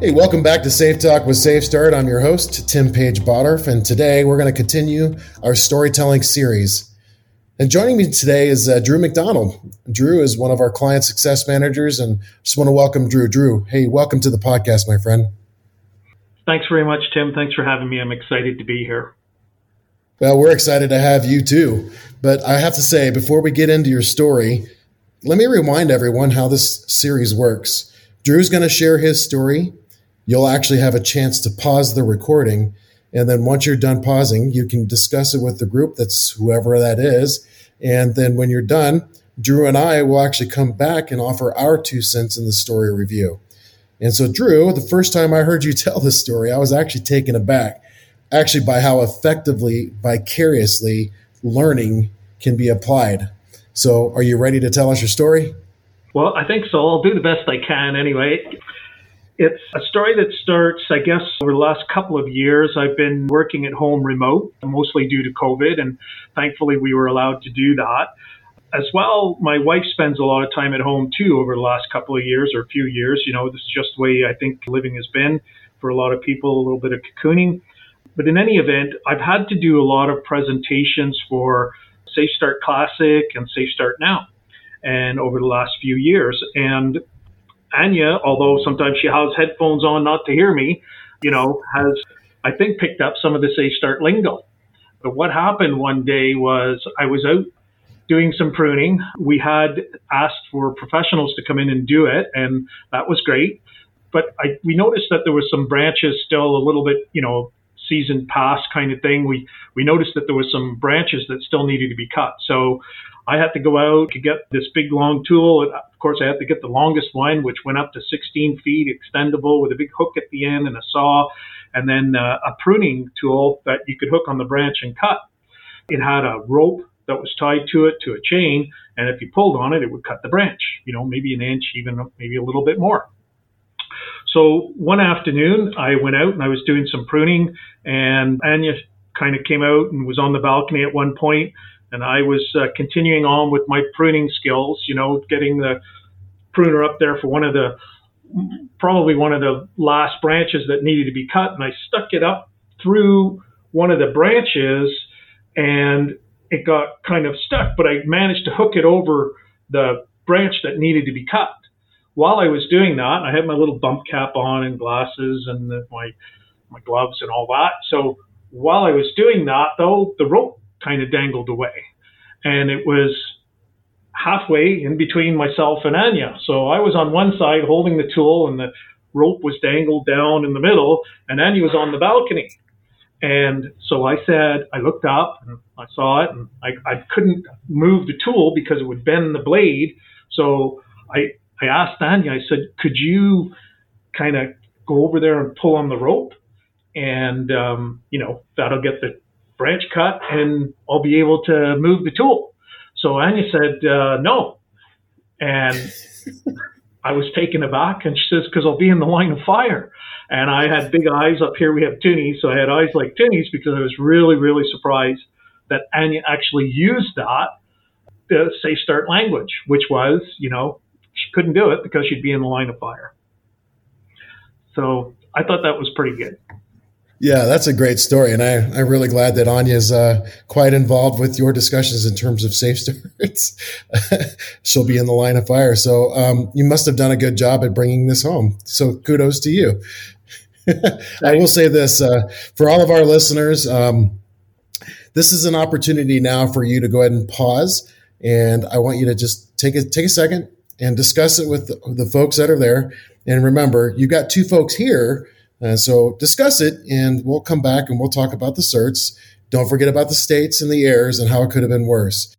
Hey, welcome back to Safe Talk with Safe Start. I'm your host, Tim Page Bottorff, and today we're going to continue our storytelling series. And joining me today is uh, Drew MacDonald. Drew is one of our client success managers, and just want to welcome Drew. Drew, hey, welcome to the podcast, my friend. Thanks very much, Tim. Thanks for having me. I'm excited to be here. Well, we're excited to have you too. But I have to say, before we get into your story, let me remind everyone how this series works. Drew's going to share his story you'll actually have a chance to pause the recording. And then once you're done pausing, you can discuss it with the group that's whoever that is. And then when you're done, Drew and I will actually come back and offer our two cents in the story review. And so, Drew, the first time I heard you tell this story, I was actually taken aback, actually, by how effectively, vicariously learning can be applied. So, are you ready to tell us your story? Well, I think so. I'll do the best I can anyway. It's a story that starts, I guess, over the last couple of years. I've been working at home remote, mostly due to COVID, and thankfully we were allowed to do that. As well, my wife spends a lot of time at home too over the last couple of years or a few years. You know, this is just the way I think living has been for a lot of people, a little bit of cocooning. But in any event, I've had to do a lot of presentations for Safe Start Classic and Safe Start Now and over the last few years. And Anya, although sometimes she has headphones on not to hear me, you know, has, I think, picked up some of the Safe Start lingo. But what happened one day was I was out doing some pruning. We had asked for professionals to come in and do it, and that was great. But I, we noticed that there was some branches still a little bit, you know, season past kind of thing. We we noticed that there was some branches that still needed to be cut. So I had to go out to get this big long tool. Of course, I had to get the longest one, which went up to 16 feet, extendable with a big hook at the end and a saw, and then uh, a pruning tool that you could hook on the branch and cut. It had a rope that was tied to it to a chain, and if you pulled on it, it would cut the branch. You know, maybe an inch, even maybe a little bit more. So one afternoon, I went out and I was doing some pruning, and Anya kind of came out and was on the balcony at one point and I was uh, continuing on with my pruning skills, you know, getting the pruner up there for one of the probably one of the last branches that needed to be cut, and I stuck it up through one of the branches, and it got kind of stuck, but I managed to hook it over the branch that needed to be cut. While I was doing that, I had my little bump cap on and glasses and the, my my gloves and all that. So while I was doing that, though, the rope kind of dangled away. And it was halfway in between myself and Anya. So I was on one side holding the tool and the rope was dangled down in the middle and Anya was on the balcony. And so I said, I looked up and I saw it and I, I couldn't move the tool because it would bend the blade. So I, I asked Anya, I said, could you kind of go over there and pull on the rope? And, um, you know, that'll get the branch cut and I'll be able to move the tool. So Anya said, uh, no. And I was taken aback and she says, because I'll be in the line of fire. And I had big eyes up here. We have toonies. So I had eyes like toonies because I was really, really surprised that Anya actually used that the Safe Start language, which was, you know, she couldn't do it because she'd be in the line of fire. So I thought that was pretty good. Yeah, that's a great story, and I, I'm really glad that Anya's uh, quite involved with your discussions in terms of safe starts. She'll be in the line of fire, so um, you must have done a good job at bringing this home. So kudos to you. I will say this uh, for all of our listeners: um, this is an opportunity now for you to go ahead and pause, and I want you to just take a take a second and discuss it with the, folks that are there. And remember, you've got two folks here and so discuss it, and we'll come back and we'll talk about the certs. Don't forget about the states and the errors and how it could have been worse.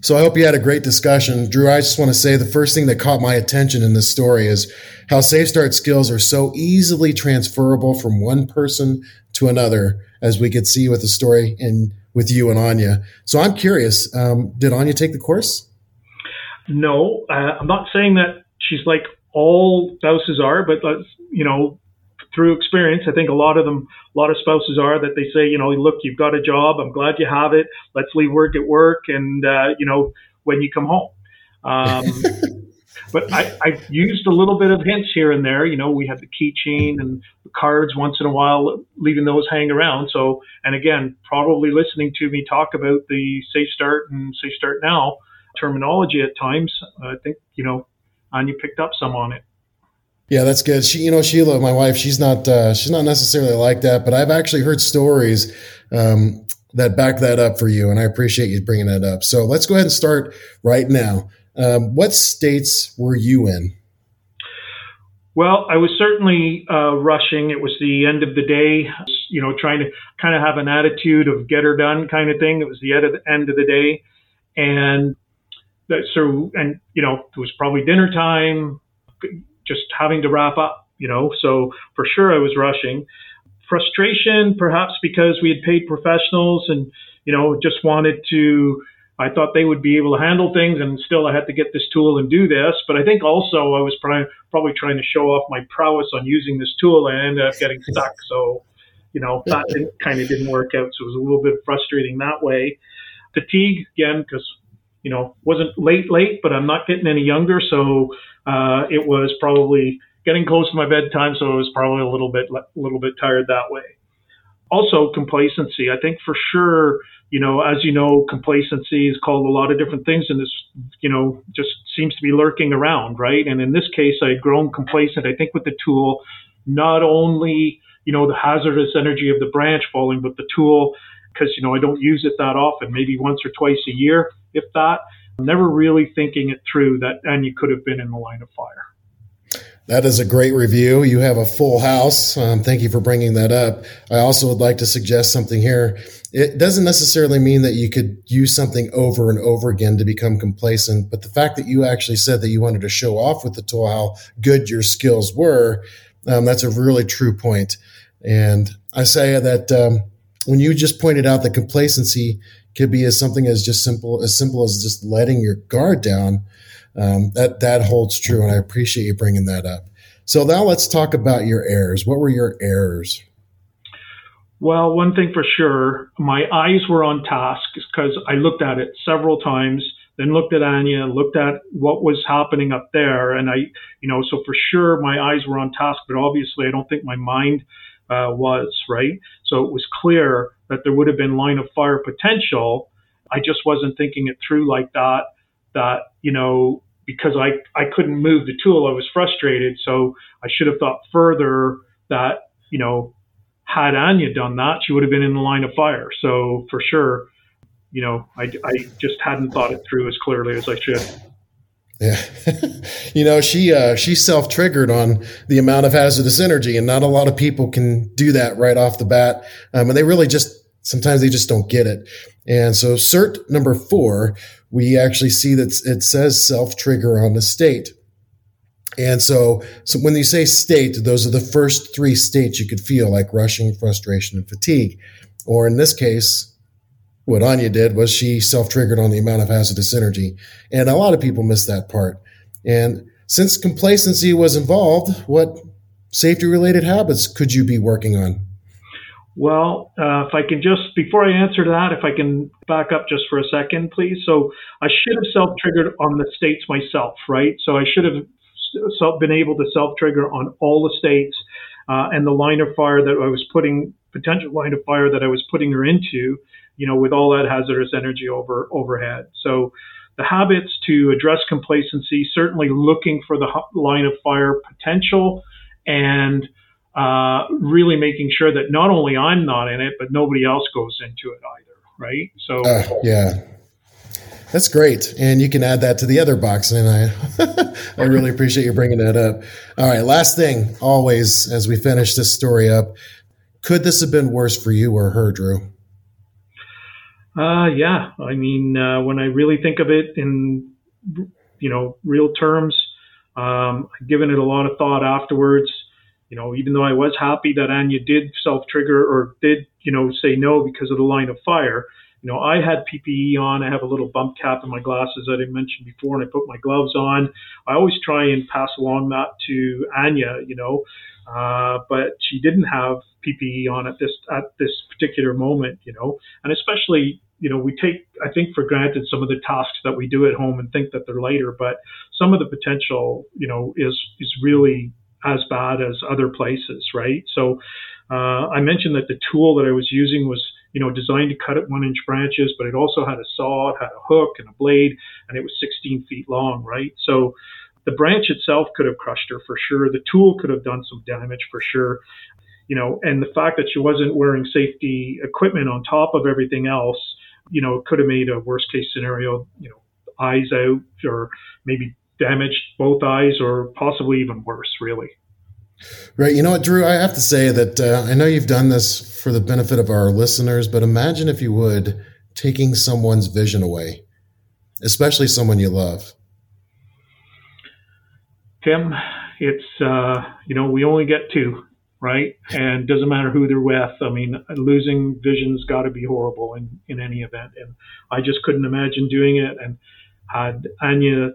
So I hope you had a great discussion. Drew, I just want to say the first thing that caught my attention in this story is how Safe Start skills are so easily transferable from one person to another, as we could see with the story and with you and Anya. So I'm curious, um, did Anya take the course? No, uh, I'm not saying that she's like all spouses are, but you know, through experience, I think a lot of them, a lot of spouses are that they say, you know, look, you've got a job. I'm glad you have it. Let's leave work at work, and uh, you know, when you come home. Um, but I, I used a little bit of hints here and there. You know, we had the keychain and the cards once in a while, leaving those hang around. So, and again, probably listening to me talk about the Safe Start and Safe Start Now terminology at times, I think, you know, Anya picked up some on it. Yeah, that's good. She, you know, Sheila, my wife, she's not, uh, she's not necessarily like that, but I've actually heard stories um, that back that up for you, and I appreciate you bringing that up. So let's go ahead and start right now. Um, what states were you in? Well, I was certainly uh, rushing. It was the end of the day, you know, trying to kind of have an attitude of get her done kind of thing. It was the end of the, end of the day. And that, so, and, you know, it was probably dinner time, just having to wrap up, you know, so for sure I was rushing. Frustration, perhaps because we had paid professionals and, you know, just wanted to, I thought they would be able to handle things, and still I had to get this tool and do this. But I think also I was probably, trying to show off my prowess on using this tool, and I ended up getting stuck. So, you know, that kind of didn't work out. So it was a little bit frustrating that way. Fatigue again, because you know wasn't late late, but I'm not getting any younger, so uh, it was probably getting close to my bedtime. So I was probably a little bit a little bit tired that way also complacency. I think for sure, you know, as you know, complacency is called a lot of different things and this, you know, just seems to be lurking around, right? And in this case, I had grown complacent, I think, with the tool, not only, you know, the hazardous energy of the branch falling, but the tool, because, you know, I don't use it that often, maybe once or twice a year, if that. Never really thinking it through that, and you could have been in the line of fire. That is a great review. You have a full house. Um, thank you for bringing that up. I also would like to suggest something here. It doesn't necessarily mean that you could use something over and over again to become complacent, but the fact that you actually said that you wanted to show off with the tool how good your skills were, um, that's a really true point. And I say that um, when you just pointed out that complacency could be as something as just simple as simple as just letting your guard down um, that that holds true, and I appreciate you bringing that up. So now let's talk about your errors. What were your errors? Well, one thing for sure, my eyes were on task because I looked at it several times, then looked at Anya, looked at what was happening up there, and I, you know, so for sure my eyes were on task, but obviously I don't think my mind uh, was right. So it was clear that there would have been line of fire potential. I just wasn't thinking it through like that. That you know, because I, I couldn't move the tool. I was frustrated. So I should have thought further that, you know, had Anya done that, she would have been in the line of fire. So for sure, you know, I, I just hadn't thought it through as clearly as I should. Yeah, you know she uh, she self triggered on the amount of hazardous energy, and not a lot of people can do that right off the bat. Um, and they really just sometimes they just don't get it. And so cert number four we actually see that it says self trigger on the state. And so, so when you say state, those are the first three states you could feel like rushing, frustration, and fatigue. Or in this case, what Anya did was she self triggered on the amount of hazardous energy. And a lot of people miss that part. And since complacency was involved, what safety related habits could you be working on? Well, uh, if I can just, before I answer that, if I can back up just for a second, please. So I should have self triggered on the states myself, right? So I should have been able to self trigger on all the states uh, and the line of fire that I was putting, potential line of fire that I was putting her into, you know, with all that hazardous energy over overhead. So the habits to address complacency, certainly looking for the line of fire potential and uh, really making sure that not only I'm not in it, but nobody else goes into it either. Right. So, uh, yeah. That's great, and you can add that to the other box. And I, I really appreciate you bringing that up. All right, last thing, always as we finish this story up, could this have been worse for you or her, Drew? Uh, yeah. I mean, uh, when I really think of it in, you know, real terms, um, I've given it a lot of thought afterwards you know, even though I was happy that Anya did self trigger or did, you know, say no because of the line of fire, you know, I had PPE on. I have a little bump cap in my glasses that I mentioned before, and I put my gloves on. I always try and pass along that to Anya, you know, uh, but she didn't have PPE on at this at this particular moment, you know, and especially you know, we take, I think, for granted some of the tasks that we do at home and think that they're lighter, but some of the potential, you know, is is really as bad as other places, right? So uh, I mentioned that the tool that I was using was, you know, designed to cut at one inch branches, but it also had a saw, it had a hook and a blade, and it was 16 feet long, right? So the branch itself could have crushed her for sure. The tool could have done some damage for sure. You know, and the fact that she wasn't wearing safety equipment on top of everything else, you know, could have made a worst case scenario, you know, eyes out or maybe damaged both eyes or possibly even worse, really. Right. You know what, Drew? I have to say that uh, I know you've done this for the benefit of our listeners, but imagine if you would taking someone's vision away, especially someone you love. Tim, it's, uh, you know, we only get two, right? And doesn't matter who they're with. I mean, losing vision's got to be horrible in, in any event. And I just couldn't imagine doing it. And had Anya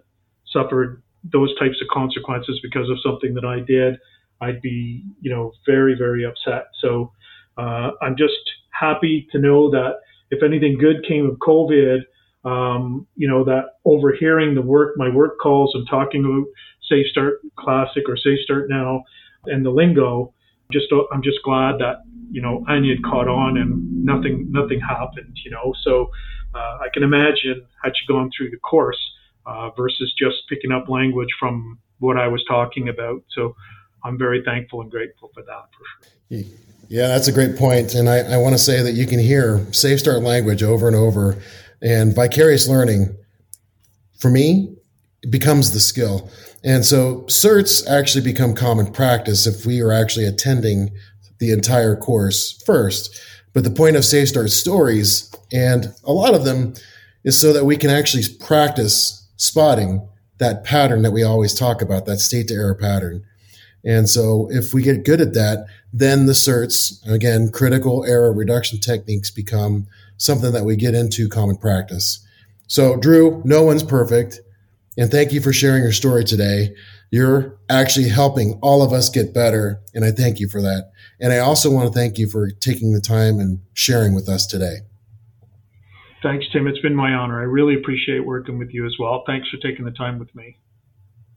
suffered those types of consequences because of something that I did, I'd be, you know, very, very upset. So uh, I'm just happy to know that if anything good came of COVID, um, you know, that overhearing the work, my work calls and talking about Safe Start Classic or Safe Start Now and the lingo, just I'm just glad that you know Anya had caught on and nothing nothing happened. You know, so uh, I can imagine had she gone through the course uh, versus just picking up language from what I was talking about. So I'm very thankful and grateful for that. For sure. Yeah, that's a great. And I, I want to say that you can hear Safe Start language over and over. And vicarious learning, for me, becomes the skill. And so certs actually become common practice if we are actually attending the entire course first. But the point of Safe Start stories, and a lot of them, is so that we can actually practice spotting that pattern that we always talk about, that state to error pattern. And so if we get good at that, then the certs, again, critical error reduction techniques become something that we get into common practice. So Drew, no one's perfect. And thank you for sharing your story today. You're actually helping all of us get better. And I thank you for that. And I also want to thank you for taking the time and sharing with us today. Thanks, Tim. It's been my honor. I really appreciate working with you as well. Thanks for taking the time with me.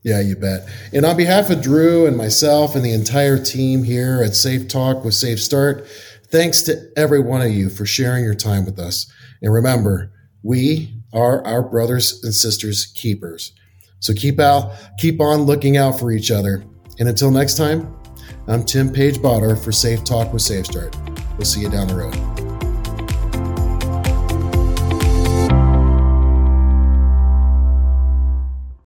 Yeah, you bet. And on behalf of Drew and myself and the entire team here at Safe Talk with Safe Start, thanks to every one of you for sharing your time with us. And remember, we are our brothers and sisters keepers. So keep out, keep on looking out for each other. And until next time, I'm Tim Page Bottorff for Safe Talk with Safe Start. We'll see you down the road.